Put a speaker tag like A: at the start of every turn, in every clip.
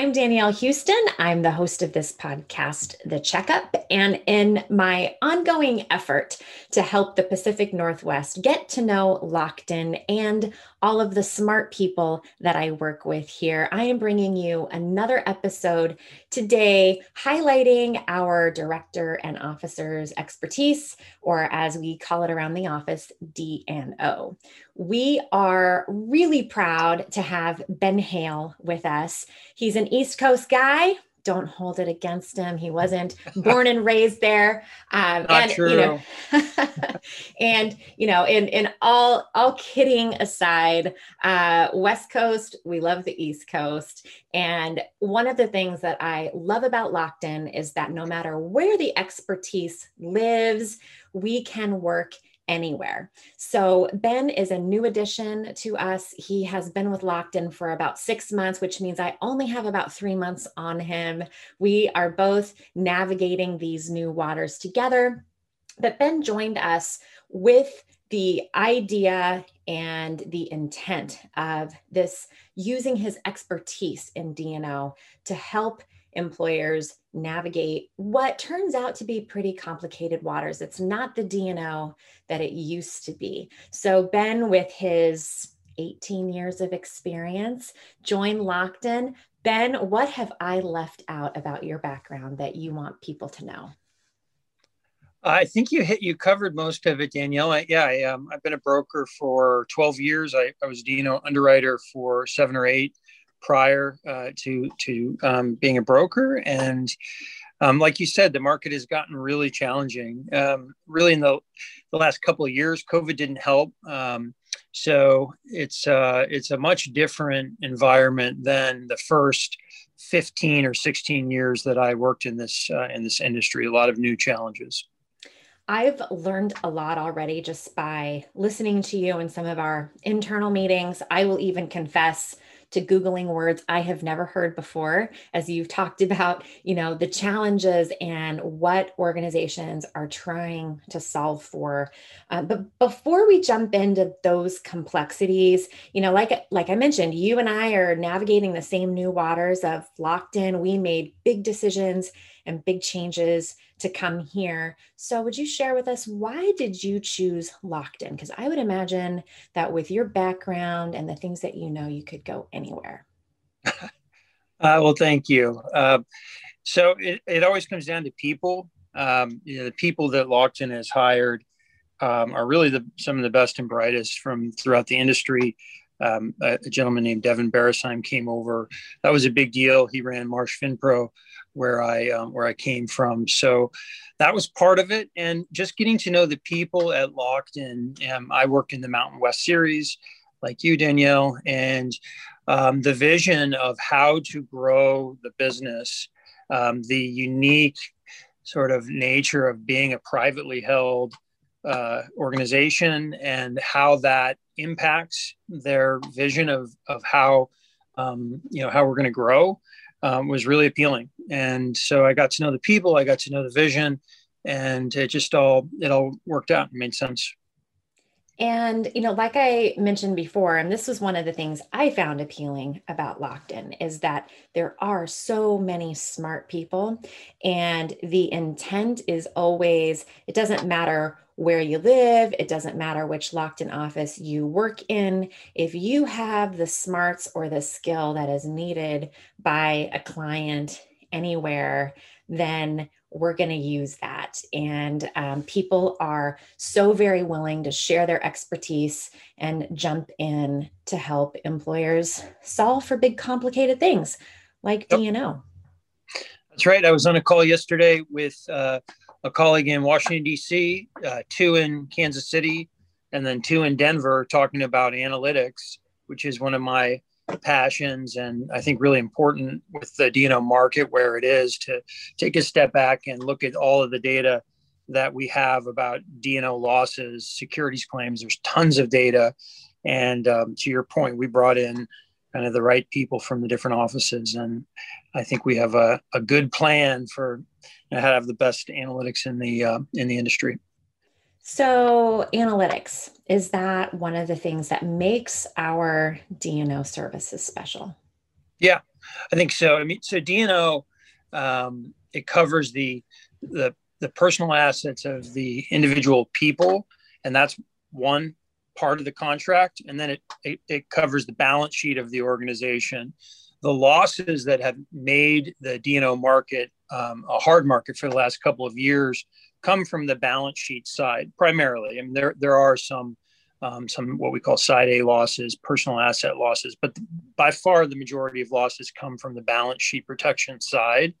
A: I'm Danielle Houston. I'm the host of this podcast, The Checkup. And in my ongoing effort to help the Pacific Northwest get to know Lockton and all of the smart people that I work with here, I am bringing you another episode today highlighting our director and officers' expertise, or as we call it around the office, D&O. We are really proud to have Ben Hale with us. He's an East Coast guy. Don't hold it against him. He wasn't born and raised there.
B: Um, Not and, true.
A: You know, and you know, in in all all kidding aside, uh, West Coast, we love the East Coast. And one of the things that I love about Lockton is that no matter where the expertise lives, we can work anywhere. So, Ben is a new addition to us. He has been with Lockton for about six months, which means I only have about three months on him. We are both navigating these new waters together. But Ben joined us with the idea and the intent of this using his expertise in D&O to help employers navigate what turns out to be pretty complicated waters. It's not the D&O that it used to be. So, Ben, with his 18 years of experience, joined Lockton. Ben, what have I left out about your background that you want people to know?
B: I think you hit you covered most of it, Danielle. I, yeah, I, um, I've been a broker for 12 years. I, I was D&O underwriter for seven or eight prior uh, to to um, being a broker, and um, like you said, the market has gotten really challenging. Um, really, in the, the last couple of years, COVID didn't help. Um, so it's uh, it's a much different environment than the first 15 or 16 years that I worked in this uh, in this industry. A lot of new challenges.
A: I've learned a lot already just by listening to you in some of our internal meetings. I will even confess to Googling words I have never heard before, as you've talked about, you know, the challenges and what organizations are trying to solve for. Uh, but before we jump into those complexities, you know, like, like I mentioned, you and I are navigating the same new waters of Lockton. We made big decisions and big changes to come here. So, would you share with us why did you choose Lockton? Because I would imagine that with your background and the things that you know, you could go anywhere.
B: uh, well, thank you. Uh, so, it, it always comes down to people. Um, you know, the people that Lockton has hired um, are really the, some of the best and brightest from throughout the industry. Um, a, a, gentleman named Devin Beresheim came over. That was a big deal. He ran Marsh FinPro where I um, where I came from. So that was part of it, and just getting to know the people at Lockton. Um, I work in the Mountain West series, like you, Danielle, and um, the vision of how to grow the business, um, the unique sort of nature of being a privately held uh, organization, and how that impacts their vision of of how um, you know how we're going to grow um, was really appealing. And so I got to know the people, I got to know the vision, and it just all it all worked out. It made sense.
A: And, you know, like I mentioned before, and this was one of the things I found appealing about Lockton is that there are so many smart people. And the intent is always, it doesn't matter where you live, it doesn't matter which Lockton office you work in. If you have the smarts or the skill that is needed by a client anywhere, then we're going to use that. And um, people are so very willing to share their expertise and jump in to help employers solve for big, complicated things like yep. D&O.
B: That's right. I was on a call yesterday with uh, a colleague in Washington, D.C., uh, two in Kansas City, and then two in Denver talking about analytics, which is one of my passions and I think really important with the D&O market where it is to take a step back and look at all of the data that we have about D&O losses, securities claims. There's tons of data. And um, to your point, we brought in kind of the right people from the different offices. And I think we have a, a good plan for how to have the best analytics in the uh, in the industry.
A: So, analytics is that one of the things that makes our D&O services special?
B: Yeah, I think so. I mean, so D&O, um, it covers the, the, the personal assets of the individual people, and that's one part of the contract. And then it, it, it covers the balance sheet of the organization. The losses that have made the D&O market um, a hard market for the last couple of years come from the balance sheet side primarily. I mean, there there are some um, some what we call side A losses, personal asset losses, but by far the majority of losses come from the balance sheet protection side.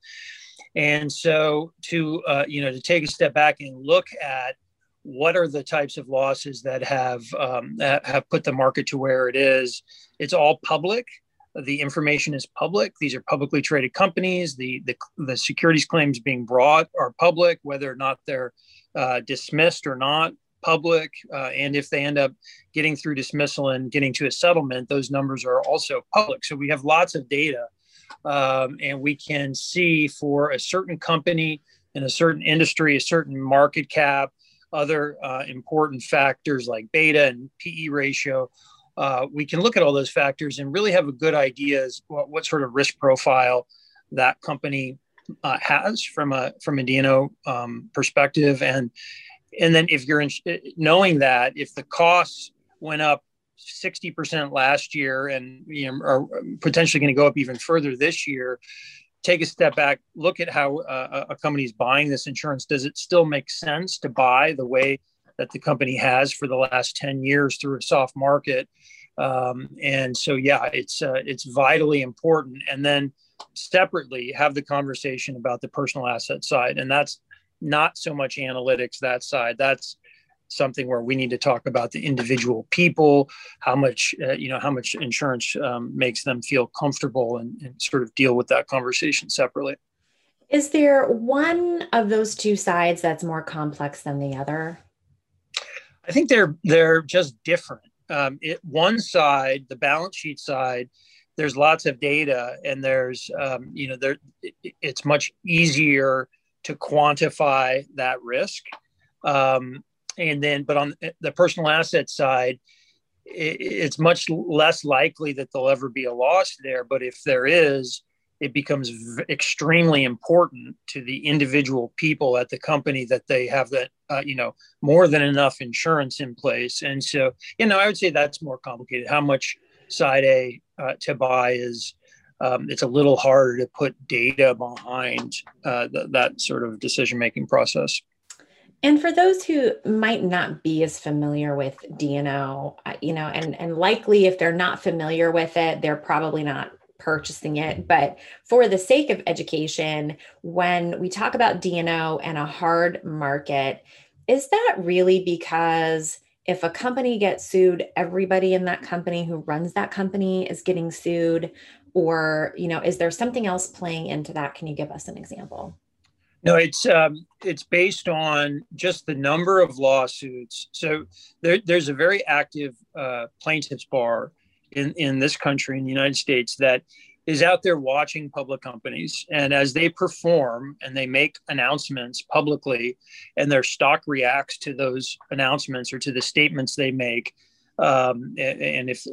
B: And so to uh, you know to take a step back and look at what are the types of losses that have um, that have put the market to where it is, it's all public. The information is public. These are publicly traded companies. The the, the securities claims being brought are public, whether or not they're uh, dismissed or not public. Uh, and if they end up getting through dismissal and getting to a settlement, those numbers are also public. So we have lots of data. Um, and we can see for a certain company in a certain industry, a certain market cap, other uh, important factors like beta and PE ratio. Uh, we can look at all those factors and really have a good idea as what, what sort of risk profile that company uh, has from a from a D&O um, perspective, and and then if you're in, knowing that if the costs went up 60% last year and you know are potentially going to go up even further this year take a step back look at how uh, a company is buying this insurance. Does it still make sense to buy the way that the company has for the last 10 years through a soft market? Um, and so yeah it's uh, it's vitally important. And then separately have the conversation about the personal asset side. And that's not so much analytics that side. That's something where we need to talk about the individual people, how much uh, you know, how much insurance um, makes them feel comfortable, and, and sort of deal with that conversation separately.
A: Is there one of those two sides that's more complex than the other?
B: I think they're they're just different. Um, it, one side, the balance sheet side, there's lots of data, and there's um, you know there it, it's much easier to quantify that risk. Um, and then, but on the personal asset side, it, it's much less likely that there'll ever be a loss there. But if there is, it becomes v- extremely important to the individual people at the company that they have that, uh, you know, more than enough insurance in place. And so, you know, I would say that's more complicated. How much side A uh, to buy is um, it's a little harder to put data behind uh, th- that sort of decision making process.
A: And for those who might not be as familiar with D&O, uh, you know, and and likely if they're not familiar with it, they're probably not purchasing it. But for the sake of education, when we talk about D&O and a hard market, is that really because if a company gets sued, everybody in that company who runs that company is getting sued? or you know is there something else playing into that can you give us an example
B: no it's um, it's based on just the number of lawsuits. So there, there's a very active uh, plaintiffs bar in, in this country in the united states that is out there watching public companies. And as they perform and they make announcements publicly and their stock reacts to those announcements or to the statements they make um, and if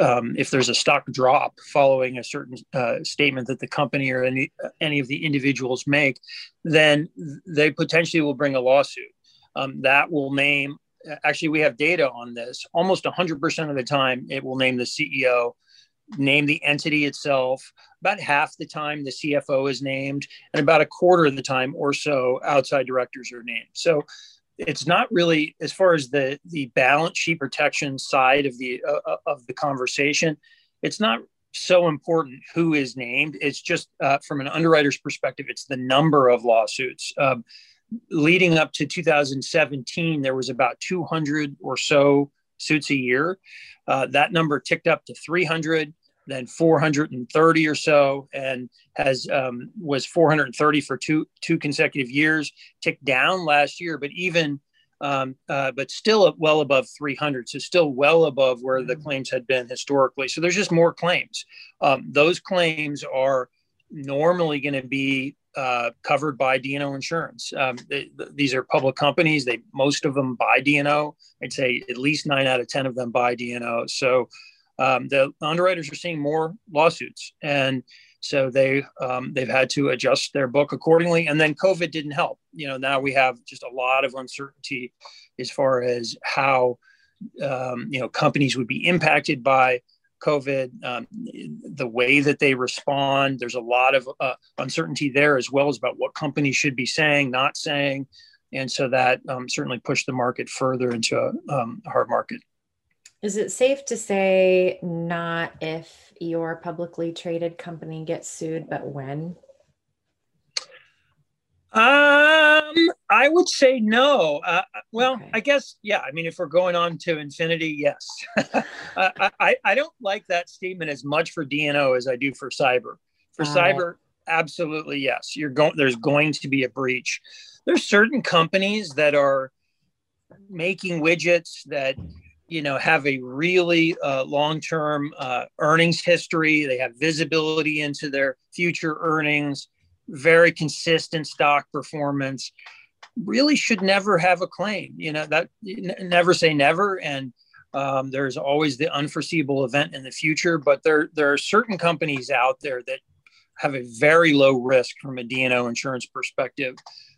B: um, if there's a stock drop following a certain uh, statement that the company or any any of the individuals make, then they potentially will bring a lawsuit. Um, that will name. Actually, we have data on this. Almost 100% of the time, it will name the CEO, name the entity itself. About half the time, the CFO is named, and about a quarter of the time or so, outside directors are named. So it's not really as far as the the balance sheet protection side of the uh, uh, of the conversation it's not so important who is named. It's just uh, from an underwriter's perspective it's the number of lawsuits. Um, leading up to 2017 there was about 200 or so suits a year. Uh, that number ticked up to 300 then 430 or so, and has um, was 430 for two two consecutive years. Ticked down last year, but even um, uh, but still well above 300. So still well above where the mm-hmm. claims had been historically. So there's just more claims. Um, those claims are normally going to be uh, covered by D&O insurance. Um, they, these are public companies. They most of them buy D&O. I'd say at least nine out of ten of them buy D&O. So um, the underwriters are seeing more lawsuits, and so they um, they've had to adjust their book accordingly. And then COVID didn't help. You know, now we have just a lot of uncertainty as far as how um, you know companies would be impacted by COVID, um, the way that they respond. There's a lot of uh, uncertainty there, as well as about what companies should be saying, not saying, and so that um, certainly pushed the market further into a, um, a hard market.
A: Is it safe to say not if your publicly traded company gets sued, but when?
B: Um, I would say no. Uh, well, okay. I guess yeah. I mean, if we're going on to infinity, yes. I, I, I don't like that statement as much for D&O as I do for cyber. For Got cyber, it. absolutely yes. You're going. There's going to be a breach. There's certain companies that are making widgets that you know have a really uh, long-term uh, earnings history. They have visibility into their future earnings very consistent stock performance. Really should never have a claim you know that never say never. And um, there's always the unforeseeable event in the future but there there are certain companies out there that have a very low risk from a D&O insurance perspective.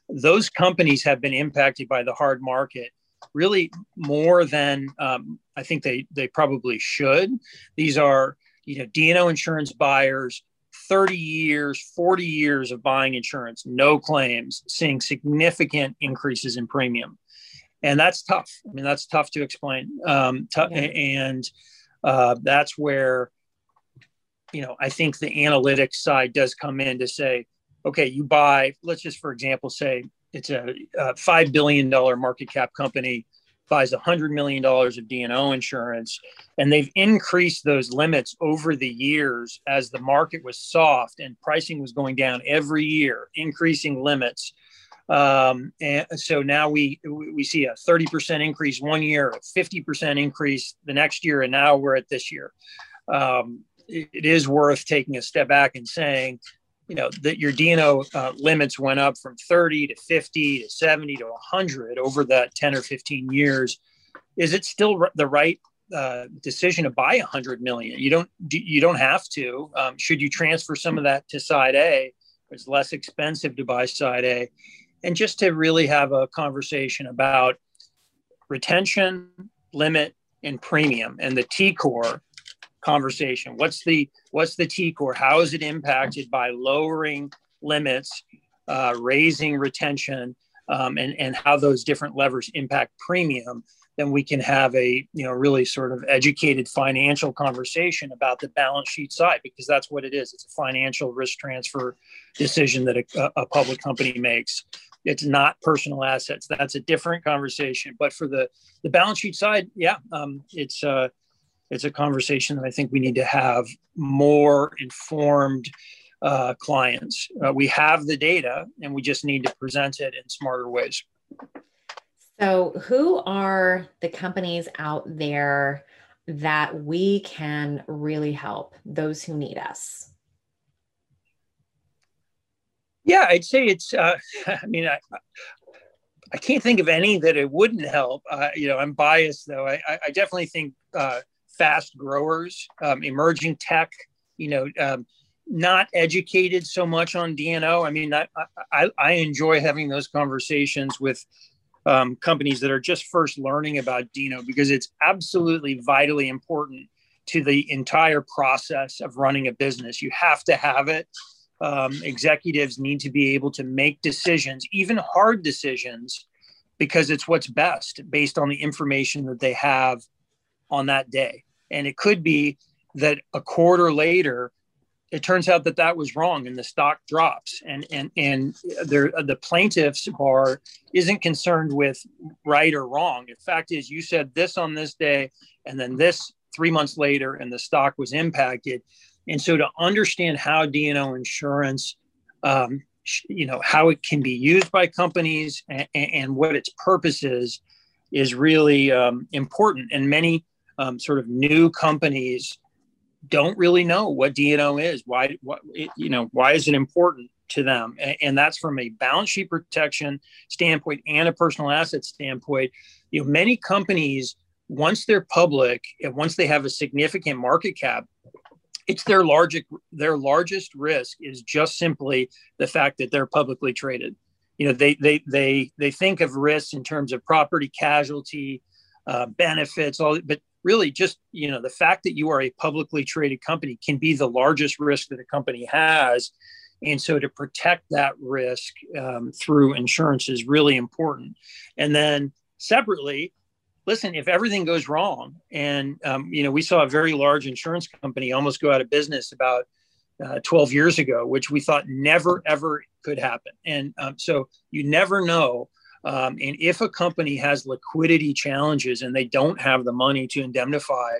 B: Those companies have been impacted by the hard market really more than um, I think they they probably should. These are you know D&O insurance buyers, 30 years, 40 years of buying insurance, no claims, seeing significant increases in premium, and that's tough. I mean that's tough to explain. Um, t- yeah. And uh, that's where you know I think the analytics side does come in to say, okay, you buy. Let's just for example say it's a, a five billion dollar market cap company buys $100 million of D&O insurance. And they've increased those limits over the years as the market was soft and pricing was going down every year, increasing limits. Um, and so now we, we see a 30% increase one year, a 50% increase the next year, and now we're at this year. Um, it, it is worth taking a step back and saying, you know that your D&O uh, limits went up from 30 to 50 to 70 to 100 over that 10 or 15 years. Is it still the right uh, decision to buy 100 million? You don't you don't have to. Um, should you transfer some of that to side a it's less expensive to buy side a. And just to really have a conversation about retention limit and premium and the TCOR conversation. What's the what's the TCOR? How is it impacted by lowering limits, uh, raising retention, um, and and how those different levers impact premium? Then we can have a you know really sort of educated financial conversation about the balance sheet side because that's what it is. It's a financial risk transfer decision that a, a public company makes. It's not personal assets. That's a different conversation. But for the the balance sheet side, yeah, um, it's uh, it's a conversation that I think we need to have more informed uh, clients. Uh, we have the data and we just need to present it in smarter ways.
A: So, who are the companies out there that we can really help those who need us?
B: Yeah, I'd say it's, uh, I mean, I, I can't think of any that it wouldn't help. Uh, you know, I'm biased though. I, I definitely think uh, fast growers, um, emerging tech, you know, um, not educated so much on D&O. I mean, I, I, I enjoy having those conversations with um, companies that are just first learning about D&O because it's absolutely vitally important to the entire process of running a business. You have to have it. Um, executives need to be able to make decisions, even hard decisions, because it's what's best based on the information that they have on that day. And it could be that a quarter later, it turns out that that was wrong and the stock drops. And and and the plaintiffs bar isn't concerned with right or wrong. The fact is you said this on this day and then this three months later and the stock was impacted. And so to understand how D&O insurance um, you know how it can be used by companies and, and what its purpose is is really um, important. And many um, sort of new companies don't really know what D&O is. Why, what, it, you know, why is it important to them? And, and, that's from a balance sheet protection standpoint and a personal asset standpoint. You know, many companies once they're public and once they have a significant market cap, it's their largest their largest risk is just simply the fact that they're publicly traded. You know, they they they they think of risks in terms of property casualty, uh, benefits, all, but really just you know the fact that you are a publicly traded company can be the largest risk that a company has. And so to protect that risk um, through insurance is really important. And then separately listen if everything goes wrong and um, you know we saw a very large insurance company almost go out of business about uh, 12 years ago which we thought never ever could happen. And um, so you never know um, and if a company has liquidity challenges and they don't have the money to indemnify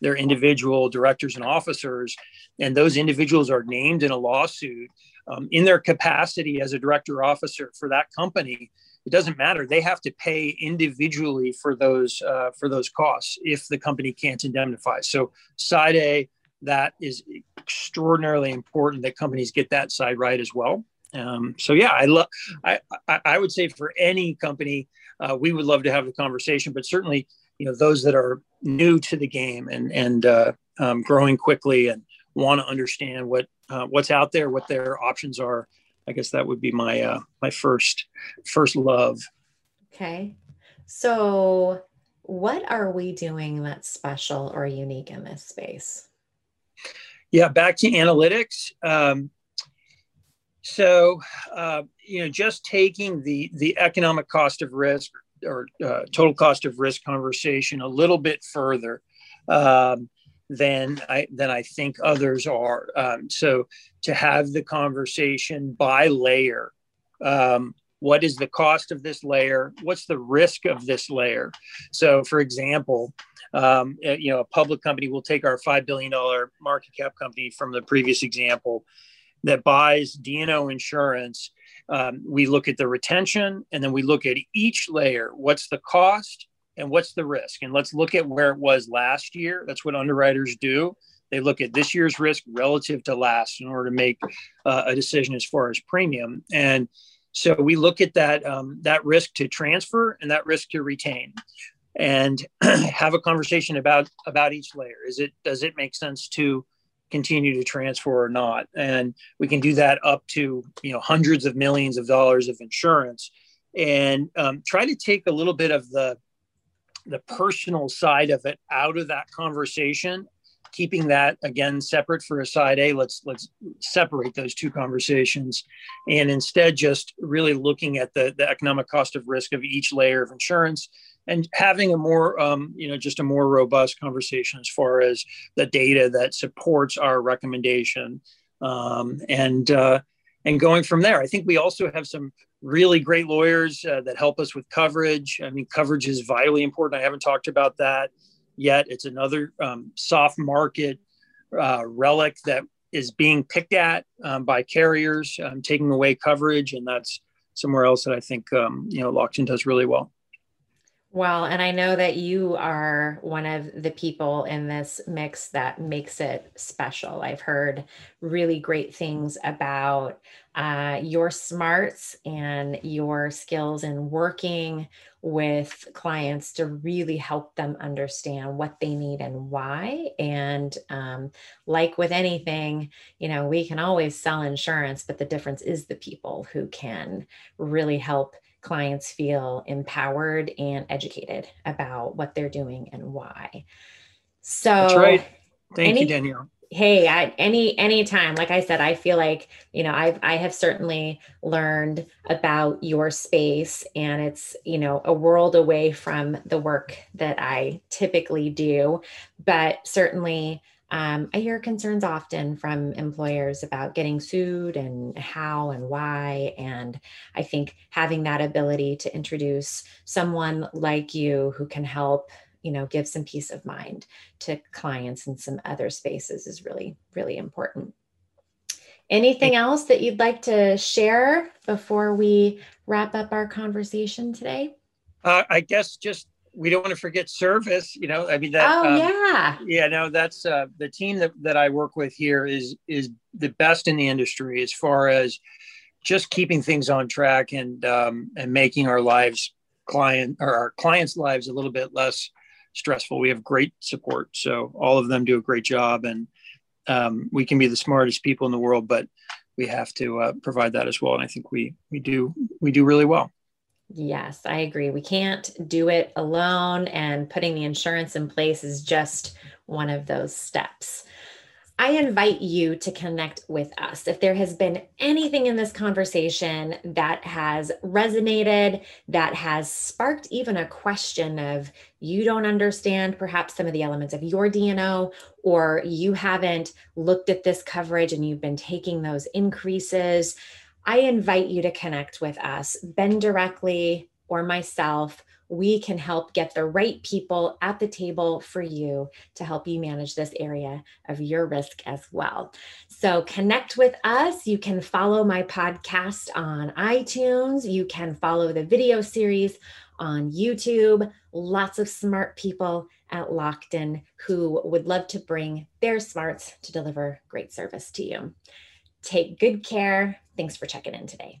B: their individual directors and officers, and those individuals are named in a lawsuit um, in their capacity as a director or officer for that company, it doesn't matter. They have to pay individually for those uh, for those costs if the company can't indemnify. So side A, that is extraordinarily important that companies get that side right as well. Um, so yeah, I love. I, I, I would say for any company, uh, we would love to have the conversation, but certainly, you know, those that are new to the game and and uh, um, growing quickly and want to understand what uh, what's out there, what their options are. I guess that would be my uh, my first first love.
A: Okay, so what are we doing that's special or unique in this space?
B: Yeah, back to analytics. Um, so, uh, you know, just taking the the economic cost of risk or uh, total cost of risk conversation a little bit further um, than I than I think others are. Um, so, to have the conversation by layer. Um, what is the cost of this layer? What's the risk of this layer? So, for example, um, you know, a public company will take our five billion dollar market cap company from the previous example that buys D&O insurance, um, we look at the retention and then we look at each layer. What's the cost and what's the risk? And let's look at where it was last year. That's what underwriters do. They look at this year's risk relative to last in order to make uh, a decision as far as premium. And so we look at that um, that risk to transfer and that risk to retain, and have a conversation about about each layer. Is it does it make sense to continue to transfer or not. And we can do that up to you know hundreds of millions of dollars of insurance. And um, try to take a little bit of the the personal side of it out of that conversation keeping that again separate for a side a. Let's let's separate those two conversations. And instead just really looking at the the economic cost of risk of each layer of insurance and having a more um, you know just a more robust conversation as far as the data that supports our recommendation um, and uh, and going from there. I think we also have some really great lawyers uh, that help us with coverage. I mean coverage is vitally important. I haven't talked about that yet. It's another um, soft market uh, relic that is being picked at um, by carriers um, taking away coverage and that's somewhere else that i think um, you know lockton does really well
A: well, and I know that you are one of the people in this mix that makes it special. I've heard really great things about uh, your smarts and your skills in working with clients to really help them understand what they need and why. And um, like with anything, you know, we can always sell insurance, but the difference is the people who can really help clients feel empowered and educated about what they're doing and why. So
B: That's right. Thank any, you, Danielle.
A: Hey, I, any any time, like I said, I feel like you know I've I have certainly learned about your space, and it's you know a world away from the work that I typically do, but certainly um, I hear concerns often from employers about getting sued and how and why. And I think having that ability to introduce someone like you who can help, you know, give some peace of mind to clients in some other spaces is really, really important. Anything else that you'd like to share before we wrap up our conversation today?
B: Uh, I guess just we don't want to forget service. You know, I mean that.
A: Oh um, yeah.
B: Yeah, no, that's uh, the team that, that I work with here is is the best in the industry as far as just keeping things on track and um, and making our lives client or our clients' lives a little bit less stressful. We have great support. So all of them do a great job and um, we can be the smartest people in the world, but we have to uh, provide that as well. And I think we, we do, we do really well.
A: Yes, I agree. We can't do it alone, and putting the insurance in place is just one of those steps. I invite you to connect with us. If there has been anything in this conversation that has resonated, that has sparked even a question of you don't understand perhaps some of the elements of your D&O, or you haven't looked at this coverage and you've been taking those increases, I invite you to connect with us, Ben directly or myself we can help get the right people at the table for you to help you manage this area of your risk as well. So, connect with us. You can follow my podcast on iTunes, you can follow the video series on YouTube. Lots of smart people at Lockton who would love to bring their smarts to deliver great service to you. Take good care. Thanks for checking in today.